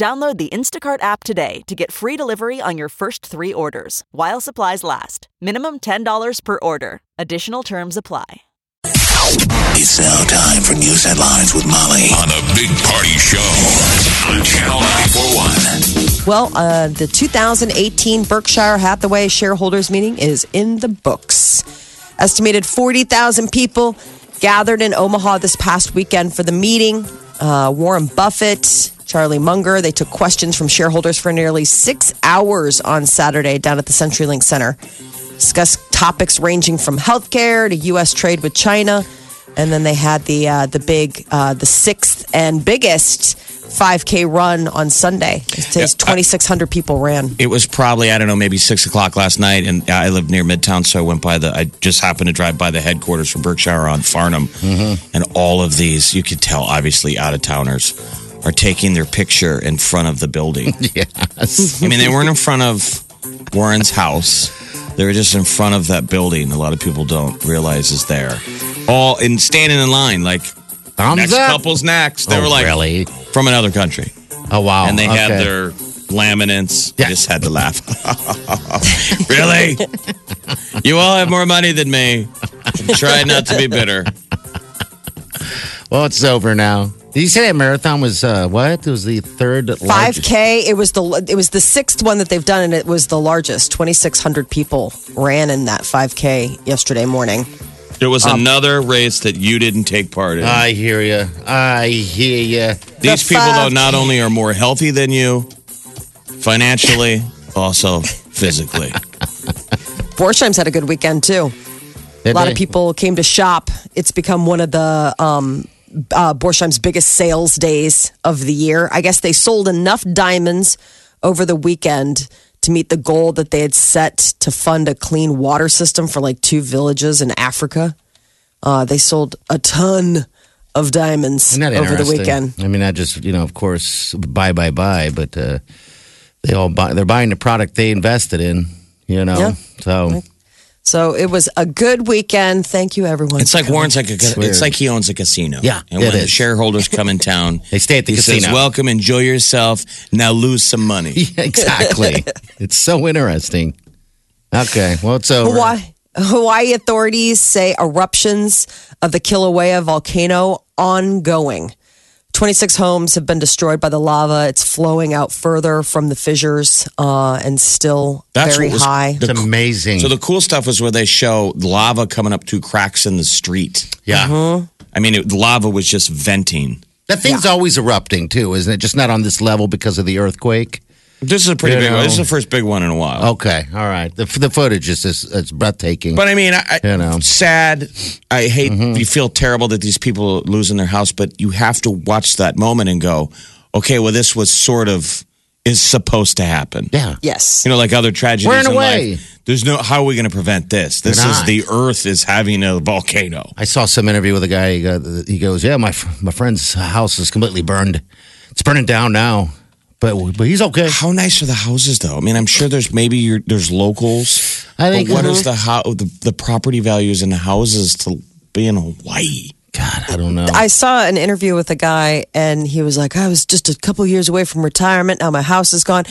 Download the Instacart app today to get free delivery on your first three orders while supplies last. Minimum $10 per order. Additional terms apply. It's now time for news headlines with Molly on the Big Party Show on Channel 941. Well, uh, the 2018 Berkshire Hathaway shareholders meeting is in the books. Estimated 40,000 people gathered in Omaha this past weekend for the meeting. Uh, Warren Buffett, Charlie Munger, they took questions from shareholders for nearly six hours on Saturday down at the CenturyLink Center. Discussed topics ranging from healthcare to U.S. trade with China, and then they had the uh, the big, uh, the sixth and biggest 5K run on Sunday. It says 2,600 people ran. It was probably I don't know maybe six o'clock last night, and I lived near Midtown, so I went by the. I just happened to drive by the headquarters for Berkshire on Farnam, and all of these you could tell obviously out of towners are taking their picture in front of the building. Yes. I mean, they weren't in front of Warren's house. They were just in front of that building. A lot of people don't realize is there. All in standing in line, like Thumbs next up. couple's next. They Oh, were like really? from another country, Oh wow. and they had Okay. their laminates. Yeah. I just had to laugh. really? you all have more money than me. Try not to be bitter. Well, it's over now. Did you say that marathon was uh, what? It was the third 5K. It was the it was the sixth one that they've done, and it was the largest. 2,600 people ran in that 5K yesterday morning. There was Um, another race that you didn't take part in. I hear you. I hear you. These The people, though, 5K. not only are more healthy than you, financially, also physically. Borsheim's had a good weekend too. A lot of people came to shop. It's become one of the um, uh, Borsheim's biggest sales days of the year. I guess they sold enough diamonds over the weekend to meet the goal that they had set to fund a clean water system for like two villages in Africa. Uh, they sold a ton of diamonds over the weekend. I mean, not just you know, of course, buy, buy, buy, but uh, they all buy. They're buying the product they invested in. You know, Yeah. so So it was a good weekend. Thank you, everyone. It's like Warren's like a, It's it's like he owns a casino. Yeah, and it when the shareholders come in town, They stay at the he casino. says, "Welcome, enjoy yourself. Now lose some money." Yeah, exactly. it's so interesting. Okay, well, it's over. Hawaii, Hawaii authorities say eruptions of the Kilauea volcano ongoing. 26 homes have been destroyed by the lava. It's flowing out further from the fissures uh, and still That's very was- high. It's amazing. So the cool stuff was where they show lava coming up through cracks in the street. yeah, Mm-hmm. I mean, it, the lava was just venting. that thing's always erupting too, isn't it? Just not on this level because of the earthquake. This is a pretty You big. one. This is the first big one in a while. Okay, all right. The the footage is just it's breathtaking. But I mean, I, I, You know. sad. I hate. Mm-hmm. You feel terrible that these people are losing their house, but you have to watch that moment and go, okay, well, this was sort of is supposed to happen. yeah, yes. You know, like other tragedies We're in a in way. life. There's no. How are we going to prevent this? This We're is not. the Earth is having a volcano. I saw some interview with a guy. He, got, he goes, "Yeah, my my friend's house is completely burned. It's burning down now, but but he's okay." How nice are the houses, though? I mean, I'm sure there's maybe your, there's locals. I think- but what uh-huh. is the how the, the property values in the houses to be in Hawaii? God, I don't know. I saw an interview with a guy, and he was like, I was just a couple years away from retirement. Now my house is gone.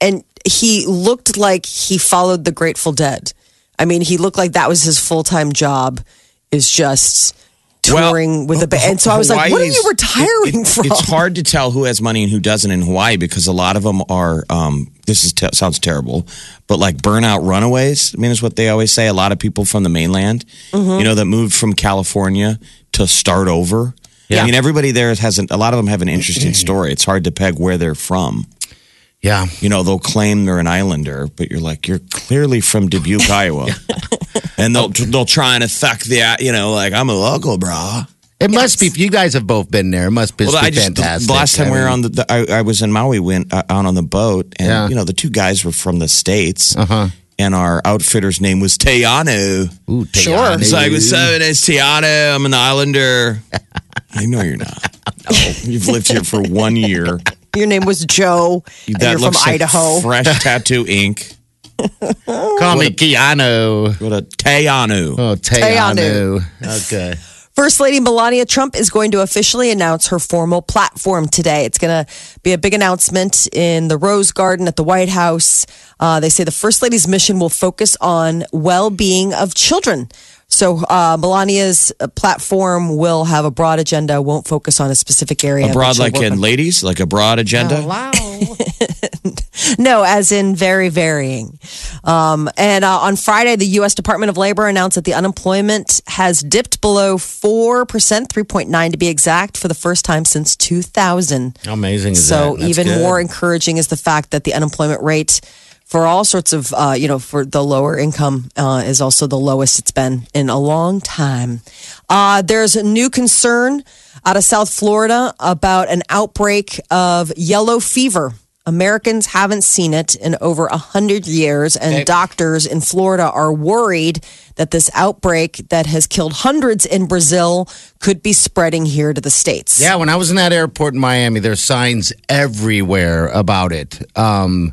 And he looked like he followed the Grateful Dead. I mean, he looked like that was his full time job, is just touring with the band. And so I was like, what are you retiring it- it- from? It's hard to tell who has money and who doesn't in Hawaii because a lot of them are. Um, this is te- sounds terrible, but like burnout runaways. I mean, is what they always say. A lot of people from the mainland, Mm-hmm. you know, that moved from California to start over. I mean, everybody there has an, a lot of them have an interesting story. It's hard to peg where they're from. Yeah, You know, they'll claim they're an islander, but you're like, you're clearly from Dubuque, Iowa, and they'll they'll try and affect the, you know, like I'm a local, brah. It must be. You guys have both been there. It must be, Well, be I just fantastic. the last time I we were on the, the I, I was in Maui, went uh, out on the boat, and Yeah. you know the two guys were from the states, Uh-huh. and our outfitter's name was Teano. Ooh, Sure. So I was seven. It's Tiano. I'm an Islander. I know you're not. No, you've lived here for one year. Your name was Joe. and That you're from looks like Idaho. fresh tattoo ink. Call me Keanu. What a Teano. Oh, Teanu. Okay. First Lady Melania Trump is going to officially announce her formal platform today. It's going to be a big announcement in the Rose Garden at the White House. Uh, they say the First Lady's mission will focus on well being of children. So uh, Melania's uh, platform will have a broad agenda, won't focus on a specific area. but Abroad, she'll like in on- ladies, like a broad agenda. No, as in very varying. Um, and uh, on Friday, the U.S. Department of Labor announced that the unemployment has dipped below 4%, 3.9 to be exact, for the first time since 2000. Amazing is So that? Even good. more encouraging is the fact that the unemployment rate for all sorts of, uh, you know, for the lower income uh, is also the lowest it's been in a long time. Uh, there's a new concern out of South Florida about an outbreak of yellow fever. Americans haven't seen it in over a hundred years, and doctors in Florida are worried that this outbreak that has killed hundreds in Brazil could be spreading here to the states. Yeah, when I was in that airport in Miami, there's signs everywhere about it. Um,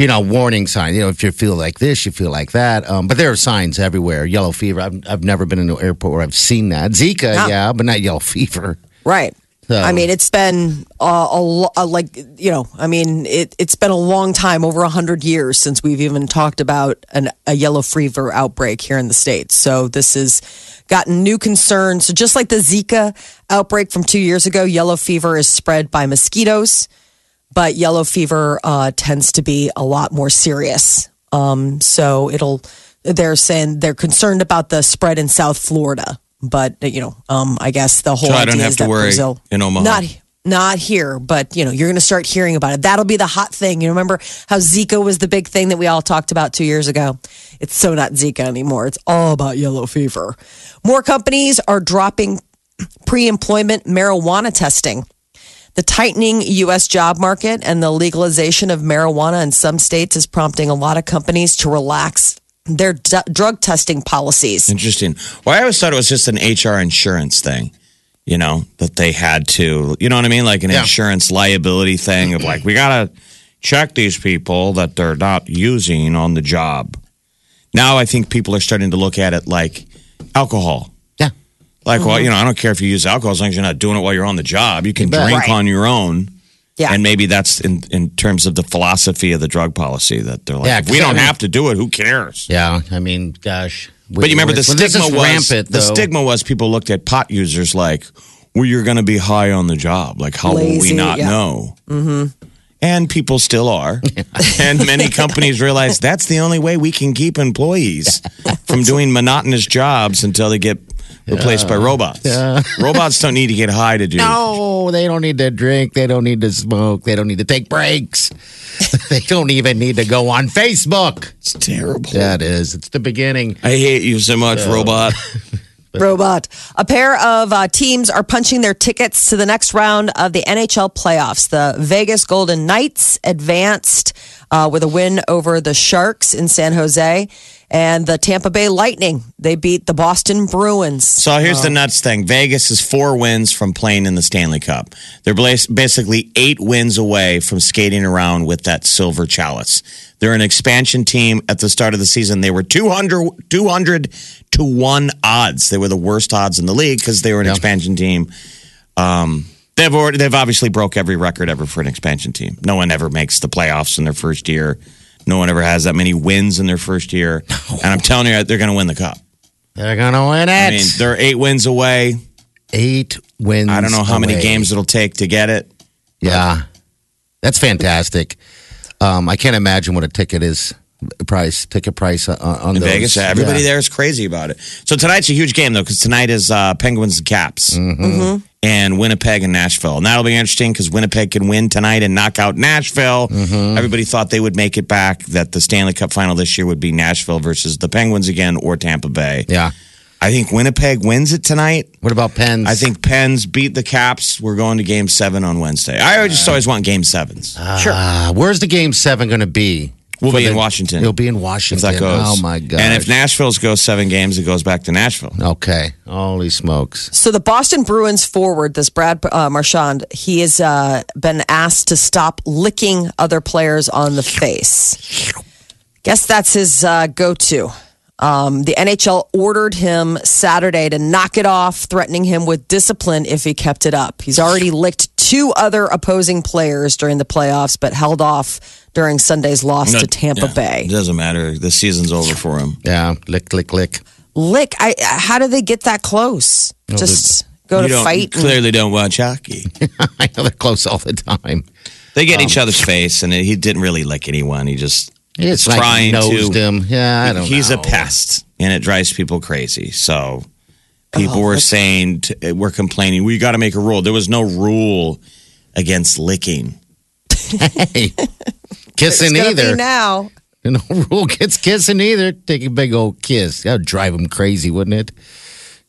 you know, warning signs. You know, if you feel like this, you feel like that. Um, but there are signs everywhere. Yellow fever. I've, I've never been in an airport where I've seen that. Zika, No. yeah, but not yellow fever. Right. So- I mean, it's been uh, a, lo- uh, like you know. I mean, it it's been a long time, over a hundred years since we've even talked about an, a yellow fever outbreak here in the states. So this has gotten new concerns. So just like the Zika outbreak from two years ago, yellow fever is spread by mosquitoes, but yellow fever uh, tends to be a lot more serious. Um, so it'll. They're saying they're concerned about the spread in South Florida, but you know, um, I guess the whole So I idea don't have is to that worry Brazil in Omaha. not not here, but you know, you're going to start hearing about it. That'll be the hot thing. You remember how Zika was the big thing that we all talked about two years ago? It's so not Zika anymore. It's all about yellow fever. More companies are dropping pre-employment marijuana testing. The tightening U.S. job market and the legalization of marijuana in some states is prompting a lot of companies to relax their d- drug testing policies. Interesting. Well, I always thought it was just an HR insurance thing, you know, that they had to, you know what I mean? Like an Yeah. insurance liability thing of like, we got to check these people that they're not using on the job. Now I think people are starting to look at it like alcohol. Yeah. Like, Mm-hmm. well, you know, I don't care if you use alcohol as long as you're not doing it while you're on the job. You can bet. drink Right. on your own. Yeah. And maybe that's in, in terms of the philosophy of the drug policy that they're like, Yeah, if we 'cause don't mean- have to do it, who cares? Yeah. I mean, gosh. But you remember the stigma was rampant, the stigma was people looked at pot users like, well, you're going to be high on the job. Like, how will we not yeah. know? Mm-hmm. And people still are. and many companies realize that's the only way we can keep employees from doing monotonous jobs until they get replaced by robots. Robots don't need to get high to do. No, they don't need to drink. They don't need to smoke. They don't need to take breaks. they don't even need to go on Facebook. It's terrible. That is. it is. It's the beginning. I hate you so much, robot. Robot. A pair of uh, teams are punching their tickets to the next round of the NHL playoffs. The Vegas Golden Knights advanced uh, with a win over the Sharks in San Jose, and the Tampa Bay Lightning they beat the Boston Bruins. So here's the nuts thing. Vegas is four wins from playing in the Stanley Cup. They're basically eight wins away from skating around with that silver chalice. They're an expansion team. At the start of the season, they were 200, 200 to 1 odds. They were the worst odds in the league because they were an expansion team. Um, they've, already, they've obviously broke every record ever for an expansion team. No one ever makes the playoffs in their first year. No one ever has that many wins in their first year. And I'm telling you, they're going to win the cup. They're gonna win it. I mean, they're eight wins away. Eight wins. I don't know how many games it'll take to get it. Yeah, that's fantastic. Um, I can't imagine what a ticket is price ticket price on, on In those. Vegas, yeah, everybody Yeah. there is crazy about it. So tonight's a huge game though, because tonight is uh, Penguins and Caps, Mm-hmm. and Winnipeg and Nashville, and that'll be interesting because Winnipeg can win tonight and knock out Nashville. Mm-hmm. Everybody thought they would make it back. That the Stanley Cup final this year would be Nashville versus the Penguins again or Tampa Bay. Yeah, I think Winnipeg wins it tonight. What about Pens? I think Pens beat the Caps. We're going to Game Seven on Wednesday. I just always want Game Sevens. Sure. Uh, where's the game seven going to be? We'll For be in the- Washington. It'll be in Washington. if Washington. that goes. Oh my god! And if Nashville's goes seven games, it goes back to Nashville. okay, holy smokes! So the Boston Bruins forward, this Brad uh, Marchand, he has uh, been asked to stop licking other players on the face. Guess that's his uh, go-to. Um, the NHL ordered him Saturday to knock it off, threatening him with discipline if he kept it up. He's already licked two other opposing players during the playoffs, but held off during Sunday's loss to Tampa Yeah, Bay. It doesn't matter. The season's over for him. Yeah, lick, lick, lick. Lick, I, how do they get that close? Just go to don't- fight. and- Clearly, don't watch hockey. I know they're close all the time. They get Um, each other's face, and he didn't really lick anyone. He just It's like trying nosed to. him. Yeah, I don't He's know. a pest, and it drives people crazy. So people Oh, were saying, t- we're complaining. We got to make a rule. There was no rule against licking. Hey, kissing It's gonna be either. now. No rule gets kissing either. Take a big old kiss. That would drive him crazy, wouldn't it?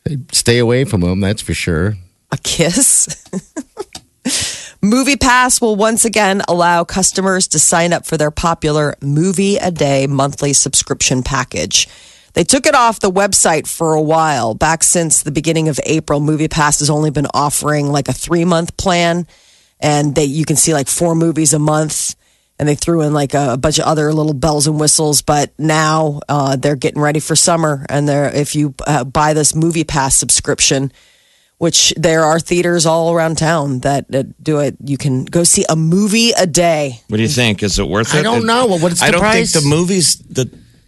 They'd stay away from him, that's for sure. A kiss. Movie Pass will once again allow customers to sign up for their popular Movie a Day monthly subscription package. They took it off the website for a while. Back since the beginning of April, Movie Pass has only been offering like a three month plan, and they you can see like four movies a month. And they threw in like a, bunch of other little bells and whistles. But now uh, they're getting ready for summer, and they're if you uh, buy this Movie Pass subscription, which there are theaters all around town that, that do it. You can go see a movie a day. What do you think? Is it worth it? I don't know. What's the I don't price? think the movies. The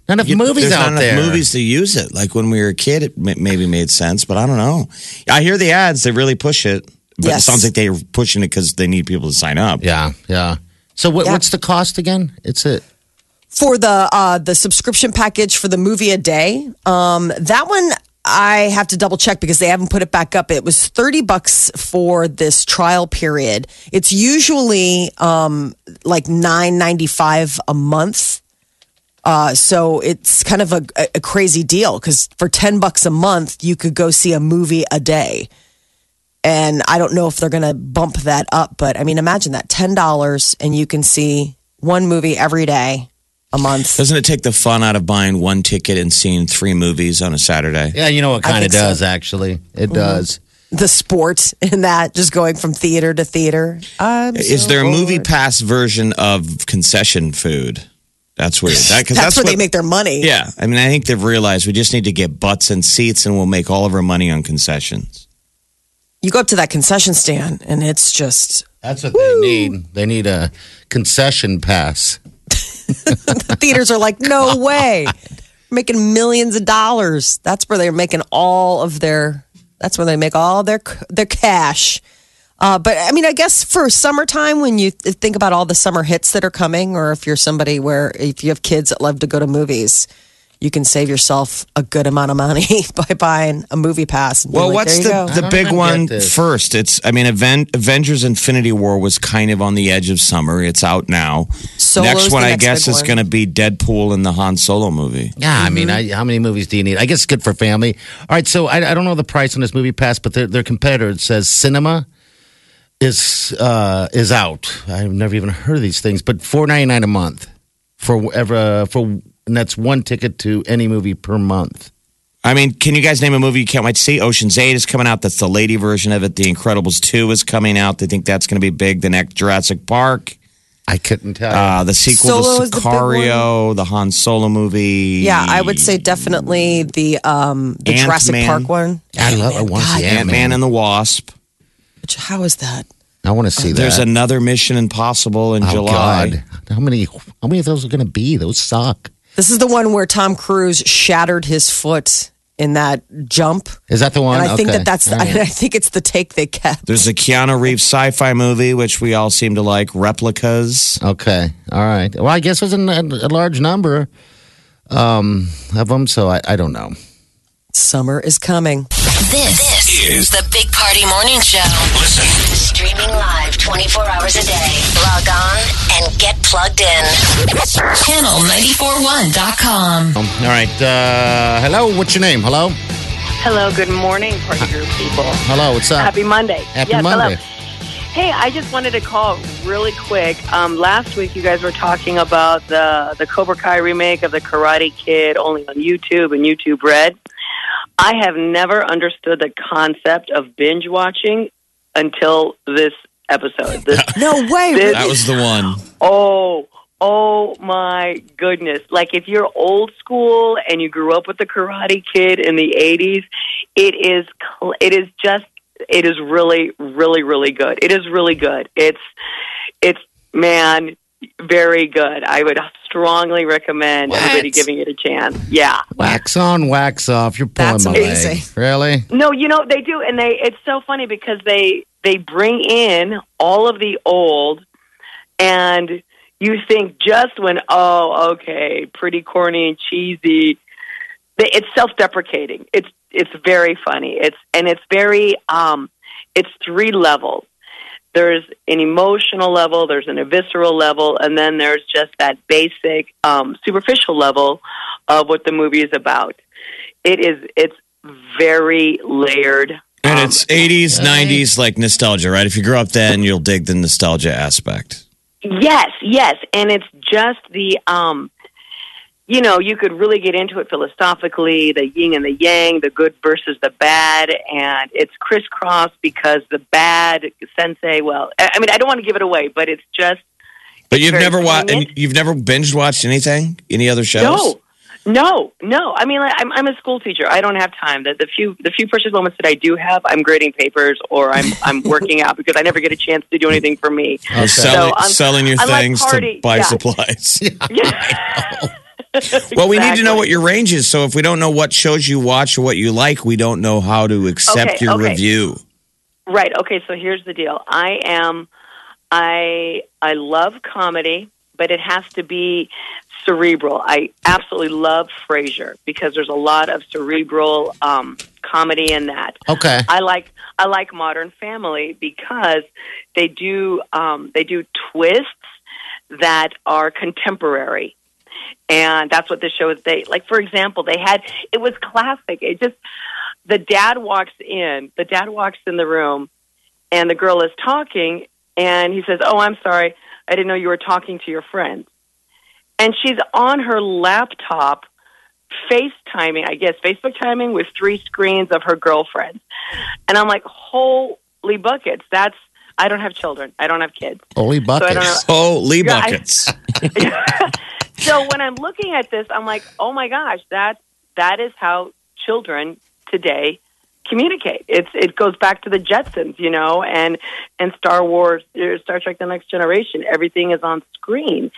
Not enough you- movies there's out not there. enough movies to use it. Like when we were a kid, it ma- maybe made sense, but I don't know. I hear the ads; they really push it. But it sounds like they're pushing it because they need people to sign up. Yeah, yeah. So what, Yeah. what's the cost again? It's a For the uh, the subscription package for the movie a day, um, that one I have to double check because they haven't put it back up. It was thirty bucks for this trial period. It's usually um, like nine ninety five a month. Uh, so it's kind of a, a crazy deal because for 10 bucks a month, you could go see a movie a day. And I don't know if they're going to bump that up, but I mean, imagine that $10 and you can see one movie every day a month. Doesn't it take the fun out of buying one ticket and seeing three movies on a Saturday? yeah. You know, it kind of think so. does actually. It Mm-hmm. does. The sports in that, just going from theater to theater. I'm Is so there a movie pass version of concession food? That's weird. That, 'cause That's, where what- they make their money. Yeah, I mean, I think they've realized we just need to get butts and seats, and we'll make all of our money on concessions. You go up to that concession stand and it's just, That's what they need. They need a concession pass. the theaters are like, no way. making millions of dollars. That's where they're making all of their. That's where they make all their their cash. Uh, but I mean, I guess for summertime, when you think about all the summer hits that are coming, or if you're somebody where if you have kids that love to go to movies, you can save yourself a good amount of money by buying a movie pass. And Well, like, what's the the big even one get this. first? It's I mean, Aven- Avengers: Infinity War was kind of on the edge of summer. It's out now. Solo's next the one, I guess, is going to be Deadpool and the Han Solo movie. Yeah, I mean, Mm-hmm. I, how many movies do you need? I guess it's good for family. All right, so I, I don't know the price on this movie pass, but their, their competitor it says Sinemia is uh, is out. I've never even heard of these things, but four ninety nine a month for ever for and that's one ticket to any movie per month. I mean, can you guys name a movie you can't wait to see? Ocean's Eight is coming out. That's the lady version of it. The Incredibles Two is coming out. They think that's going to be big. The next Jurassic Park. I couldn't tell. Uh, the sequel Solo to is the Sicario, the, Han Solo movie. Yeah, I would say definitely the um the Jurassic Ant-Man. Park one. I love. I want to see Ant Ant Man Man. and the Wasp. Which how is that? I want to see that. There's another Mission Impossible in oh July. God, how many? How many of those are going to be? Those suck. This is the one where Tom Cruise shattered his foot in that jump. Is that the one? And I think Okay. that that's All right. I think it's the take they kept. There's a Keanu Reeves sci-fi movie, which we all seem to like, Replicas. Okay. All right. Well, I guess there's a, a large number um, of them, so I, I don't know. Summer is coming. This, this is the Big Party Morning Show. Listen. Streaming live 24 hours a day. Log on and get plugged in. Channel941.com. Um, all right. Uh, hello. What's your name? Hello. Hello, good morning, party group people. Hello, what's up? Happy Monday. Happy yes, Monday. Hello. Hey, I just wanted to call really quick. Um, last week, you guys were talking about the the Cobra Kai remake of the Karate Kid, only on YouTube and YouTube Red. I have never understood the concept of binge watching until this episode. This, No way. This- That was the one. Oh, oh my goodness. Like if you're old school and you grew up with the Karate Kid in the 80s, it is it is just it is really really really good. It is really good. It's it's man very good. I would strongly recommend What? everybody giving it a chance. Yeah. Wax on, wax off. You're pulling That's my amazing. leg. Really? No, you know they do, and they. It's so funny because they they bring in all of the old, and you think just when oh okay, pretty corny and cheesy. they- It's self-deprecating. It's it's very funny. It's and it's very um, it's three levels. There's an emotional level, there's an visceral level, and then there's just that basic um, superficial level of what the movie is about. It is it's very layered. And Um, it's 80s, 90s, like nostalgia, right? If you grew up then, you'll dig the nostalgia aspect. Yes, yes, and it's just the um you know, you could really get into it philosophically, the yin and the yang, the good versus the bad, and it's crisscrossed because the bad sensei, well, I mean, I don't want to give it away, but it's just But you've never watched, and you've never binge watched anything? Any other shows? no. No, no. I mean, like, I'm I'm a school teacher. I don't have time. The, the few the few precious moments that I do have, I'm grading papers or I'm I'm working out because I never get a chance to do anything for me. Or selling, I'm- selling your unlike things party- to buy yeah. supplies. Yeah. Well, we need to know what your range is. So if we don't know what shows you watch or what you like, we don't know how to accept Okay, your okay. review. Right. Okay. So here's the deal. I am, I I love comedy, but it has to be cerebral. I absolutely love Frasier because there's a lot of cerebral um, comedy in that. Okay. I like I like Modern Family because they do um, they do twists that are contemporary, and that's what the show is. They like, for example, they had it was classic. It just the dad walks in, the dad walks in the room, and the girl is talking, and he says, "Oh, I'm sorry, I didn't know you were talking to your friend," and she's on her laptop. FaceTiming, I guess, Facebook timing with three screens of her girlfriend. And I'm like, holy buckets. That's, I don't have children. I don't have kids. Holy So buckets. Holy Yeah, I- buckets. so when I'm looking at this, I'm like, oh my gosh, that, that is how children today communicate. It's, it goes back to the Jetsons, you know, and, and Star Wars, uh, Star Trek The Next Generation. Everything is on screen.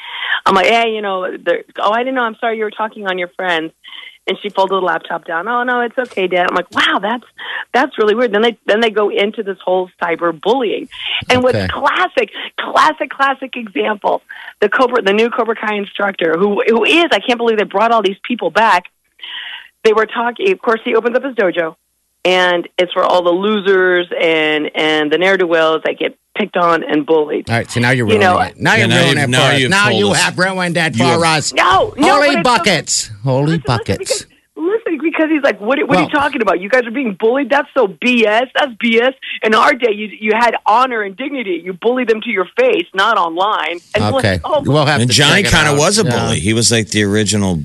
I'm like, hey, you know, oh, I didn't know. I'm sorry you were talking on your friends. And she folded the laptop down. Oh no, it's okay, Dad. I'm like, wow, that's that's really weird. Then they then they go into this whole cyber bullying, and Okay. what's classic, classic, classic example, the Cobra, the new Cobra Kai instructor, who who is, I can't believe they brought all these people back. They were talking. Of course, he opens up his dojo, and it's for all the losers and and the ne'er do wells that get picked on and bullied. All right, so now you're You know- it. Now Yeah, you're now ruining you've- it now for us. you've Now told you us. have ruined it for have- us. No, no, Holy but it's so- buckets. Holy Listen, buckets. Listen because, listen, because he's like, what, what are you talking about? You guys are being bullied? That's so BS. That's BS. In our day, you you had honor and dignity. You bullied them to your face, not online. And Okay. like, oh, We'll have And to Johnny kind of was a Yeah. bully. He was like the original,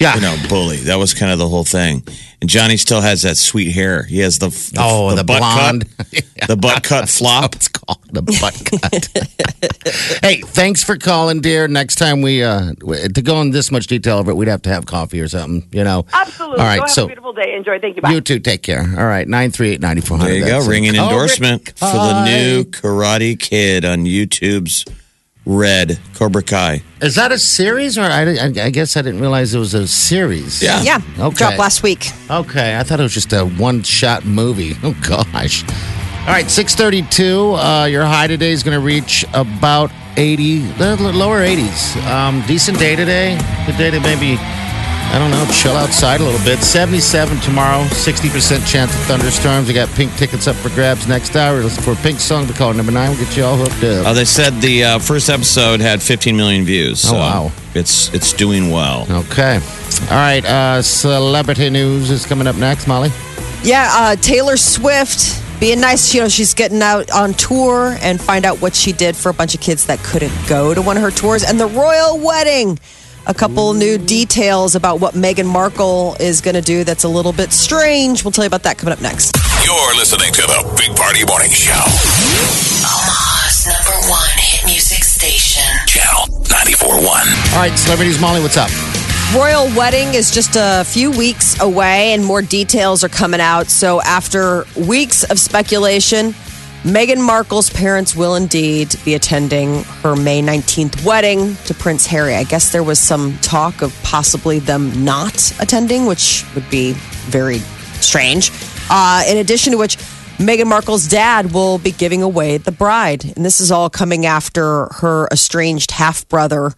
Yeah. you know, bully. That was kind of the whole thing. And Johnny still has that sweet hair. He has the, the oh, the, butt blonde. cut, the butt cut flop. It's called the butt cut. hey, thanks for calling, dear. Next time we uh to go in this much detail over it, we'd have to have coffee or something, you know. absolutely. All right, Go have so a beautiful day. Enjoy. Thank you. Bye. you too. Take care. All right, nine three eight ninety four hundred. There you go, ringing endorsement for the new Karate Kid on YouTube's Red Cobra Kai. Is that a series, or I, I, I guess I didn't realize it was a series. Yeah. Yeah. Okay. Dropped last week. Okay, I thought it was just a one-shot movie. Oh gosh. All right, six thirty-two. Uh, your high today is going to reach about eighty, the the lower eighties. Um, decent day today. Good day to maybe, I don't know, chill outside a little bit. Seventy-seven tomorrow. Sixty percent chance of thunderstorms. We got pink tickets up for grabs next hour. Listen for a pink song to call number nine. We'll get you all hooked up. Uh, they said the uh, first episode had 15 million views. So Oh, wow. It's it's doing well. Okay. All right. Uh, celebrity news is coming up next, Molly. Yeah, uh, Taylor Swift being nice. You know, she's getting out on tour and find out what she did for a bunch of kids that couldn't go to one of her tours and the royal wedding. A couple new details about what Meghan Markle is going to do that's a little bit strange. We'll tell you about that coming up next. You're listening to the Big Party Morning Show. Omaha's number one hit music station. Channel 94.1. All right, celebrities, Molly, what's up? Royal wedding is just a few weeks away, and more details are coming out. So, after weeks of speculation, Meghan Markle's parents will indeed be attending her May 19th wedding to Prince Harry. I guess there was some talk of possibly them not attending, which would be very strange. Uh, in addition to which, Meghan Markle's dad will be giving away the bride. And this is all coming after her estranged half brother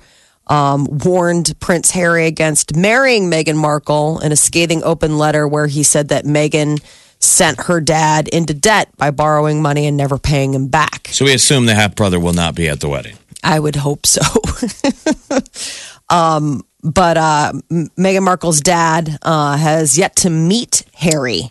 um, warned Prince Harry against marrying Meghan Markle in a scathing open letter where he said that Meghan sent her dad into debt by borrowing money and never paying him back. So we assume the half brother will not be at the wedding. I would hope so. um, but uh, Meghan Markle's dad uh, has yet to meet Harry.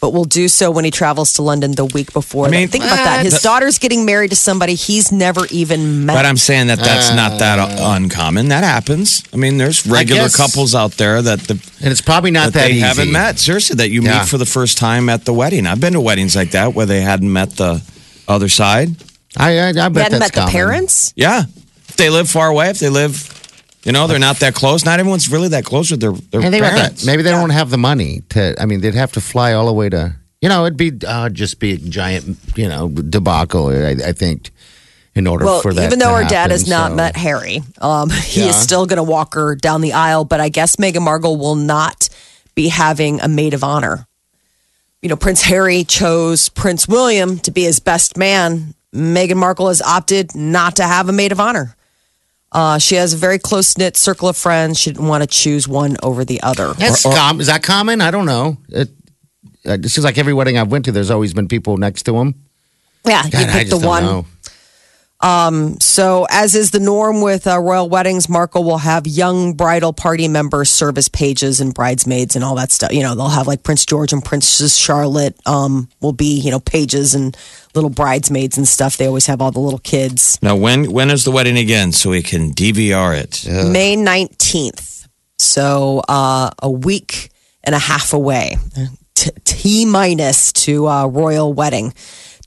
But will do so when he travels to London the week before. I mean, think about that. His what? daughter's getting married to somebody he's never even met. But I'm saying that that's not that uh. uncommon. That happens. I mean, there's regular guess- couples out there that the And it's probably not that that they easy. haven't met. Seriously, that you Yeah. meet for the first time at the wedding. I've been to weddings like that where they hadn't met the other side. I, I, I bet He hadn't that's met the parents. Yeah, if they live far away, if they live, you know, they're not that close. Not everyone's really that close with their their And they parents. maybe they don't have the money to. I mean, they'd have to fly all the way to. You know, it'd be uh, just be a giant, you know, debacle. I, I think, in order Well, for that. even though to her dad happen, has not met Harry, um, he Yeah. is still going to walk her down the aisle. But I guess Meghan Markle will not be having a maid of honor. You know, Prince Harry chose Prince William to be his best man. Meghan Markle has opted not to have a maid of honor. Uh, she has a very close knit circle of friends. She didn't want to choose one over the other. That's com- is that common? I don't know. It, it seems like every wedding I've went to, there's always been people next to them. Yeah, you God, I pick the don't one. know. So, as is the norm with uh, royal weddings, Markle will have young bridal party members serve as pages and bridesmaids and all that stuff. You know, they'll have like Prince George and Princess Charlotte um, will be, you know, pages and little bridesmaids and stuff. They always have all the little kids. Now, when when is the wedding again, so we can DVR it? May 19th. So, uh, a week and a half away. T, T minus to uh, royal wedding.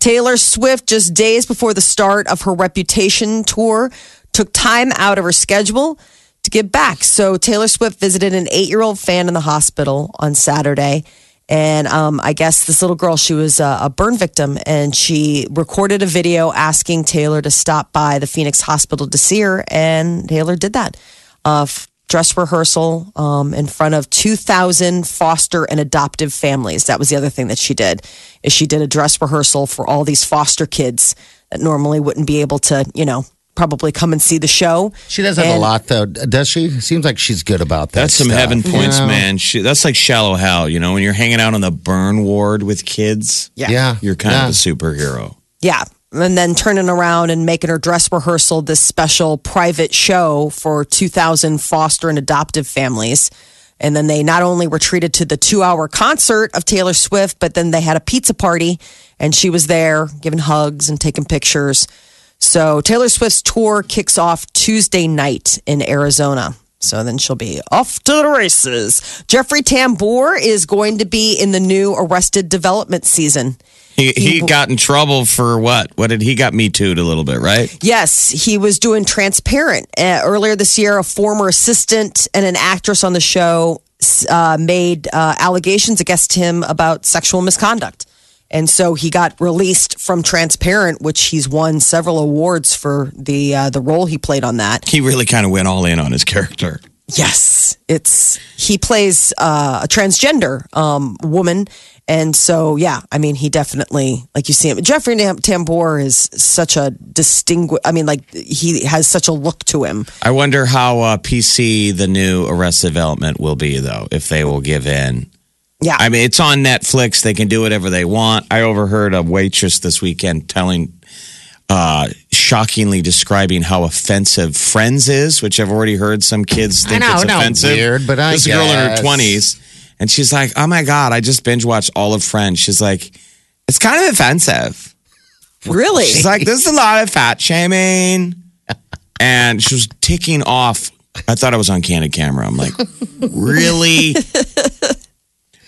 Taylor Swift, just days before the start of her Reputation tour, took time out of her schedule to give back. So, Taylor Swift visited an eight year old fan in the hospital on Saturday. And um, I guess this little girl, she was a, a burn victim, and she recorded a video asking Taylor to stop by the Phoenix hospital to see her. And Taylor did that. Uh, dress rehearsal um, in front of 2,000 foster and adoptive families. That was the other thing that she did. Is she did a dress rehearsal for all these foster kids that normally wouldn't be able to, you know, probably come and see the show. She does have a lot, though, does she? Seems like she's good about that. That's some stuff, heaven points, know? man. She, that's like shallow hell, you know, when you're hanging out on the burn ward with kids. Yeah, You're kind yeah. of a superhero. Yeah. And then turning around and making her dress rehearsal this special private show for 2,000 foster and adoptive families. And then they not only were treated to the two hour concert of Taylor Swift, but then they had a pizza party and she was there giving hugs and taking pictures. So Taylor Swift's tour kicks off Tuesday night in Arizona. So then she'll be off to the races. Jeffrey Tambor is going to be in the new Arrested Development season. He, he got in trouble for what? What did he got me too a little bit, right? Yes, he was doing Transparent. Uh, earlier this year, a former assistant and an actress on the show uh, made uh, allegations against him about sexual misconduct. And so he got released from Transparent, which he's won several awards for the uh, the role he played on that. He really kind of went all in on his character. Yes, it's he plays uh, a transgender um, woman, and so yeah, I mean he definitely like you see him. Jeffrey Tam- Tambor is such a distinguished. I mean, like he has such a look to him. I wonder how uh, PC the new Arrested Development will be, though, if they will give in. Yeah, I mean, it's on Netflix. They can do whatever they want. I overheard a waitress this weekend telling, uh, shockingly describing how offensive Friends is, which I've already heard some kids I think know, it's I know, offensive. weird, but I this is a girl in her twenties, And she's like, "Oh my god, I just binge watched all of Friends." She's like, "It's kind of offensive." Really? She's like, "There's a lot of fat shaming," and she was ticking off. I thought I was on candid camera. I'm like, really?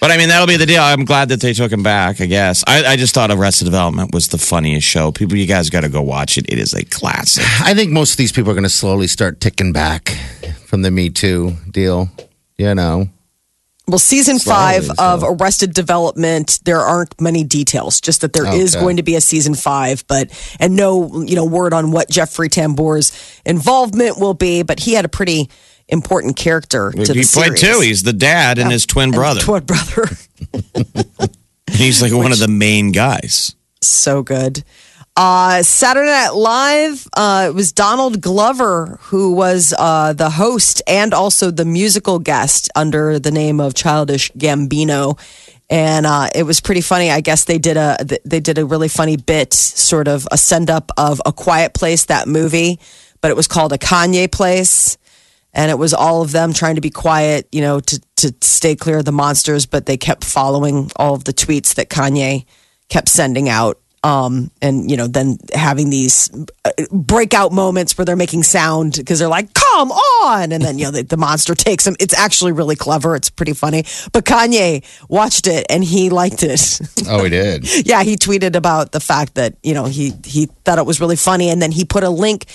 But I mean, that'll be the deal. I'm glad that they took him back. I guess. I, I just thought Arrested Development was the funniest show. People, you guys got to go watch it. It is a classic. I think most of these people are going to slowly start ticking back from the Me Too deal. You know, Well, season Slowly, five so. of Arrested Development, there aren't many details. Just that there is Okay. going to be a season five, but and no, you know, word on what Jeffrey Tambor's involvement will be. But he had a pretty important character to he the played series. two. He's the dad and his twin And brother. twin brother. He's like one of the main guys. so good. Uh, Saturday Night Live, uh, it was Donald Glover who was uh, the host and also the musical guest under the name of Childish Gambino. And uh, it was pretty funny. I guess they did a they did a really funny bit, sort of a send up of a Quiet Place, that movie, but it was called a Kanye Place and it was all of them trying to be quiet, you know, to to stay clear of the monsters. But they kept following all of the tweets that Kanye kept sending out, um, and you know, then having these uh, breakout moments where they're making sound because they're like, "Come on!" and then you know the, the monster takes them. It's actually really clever. It's pretty funny. But Kanye watched it and he liked it. oh, he did. yeah, he tweeted about the fact that you know he he thought it was really funny, and then he put a link.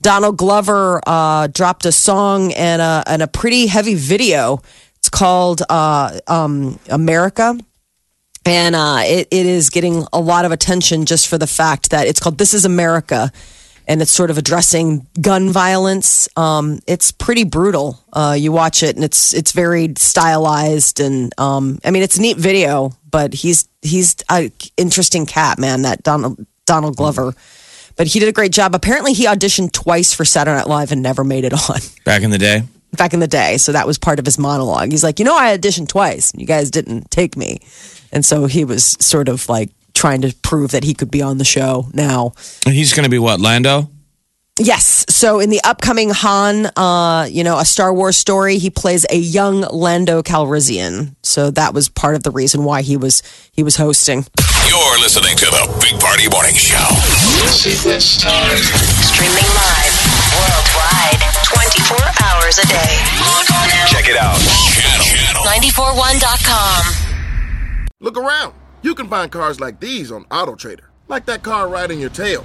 Donald Glover uh, dropped a song and a and a pretty heavy video. It's called uh, um, America. And uh, it, it is getting a lot of attention just for the fact that it's called This is America. And it's sort of addressing gun violence. Um, it's pretty brutal. Uh, you watch it, and it's it's very stylized, and um, I mean it's a neat video. But he's he's a interesting cat, man. That Donald Donald Glover. But he did a great job. Apparently, he auditioned twice for Saturday Night Live and never made it on Back in the day. back in the day. So that was part of his monologue. He's like, you know, I auditioned twice. You guys didn't take me. And so he was sort of like trying to prove that he could be on the show now. And he's going to be what? Lando? Yes. So in the upcoming Han, uh, you know, a Star Wars story, he plays a young Lando Calrissian. So that was part of the reason why he was he was hosting. You're listening to the Big Party Morning Show. Streaming live worldwide 24 hours a day. Log on now. Check it out. Channel. 941.com. Look around. You can find cars like these on AutoTrader, like that car riding your tail.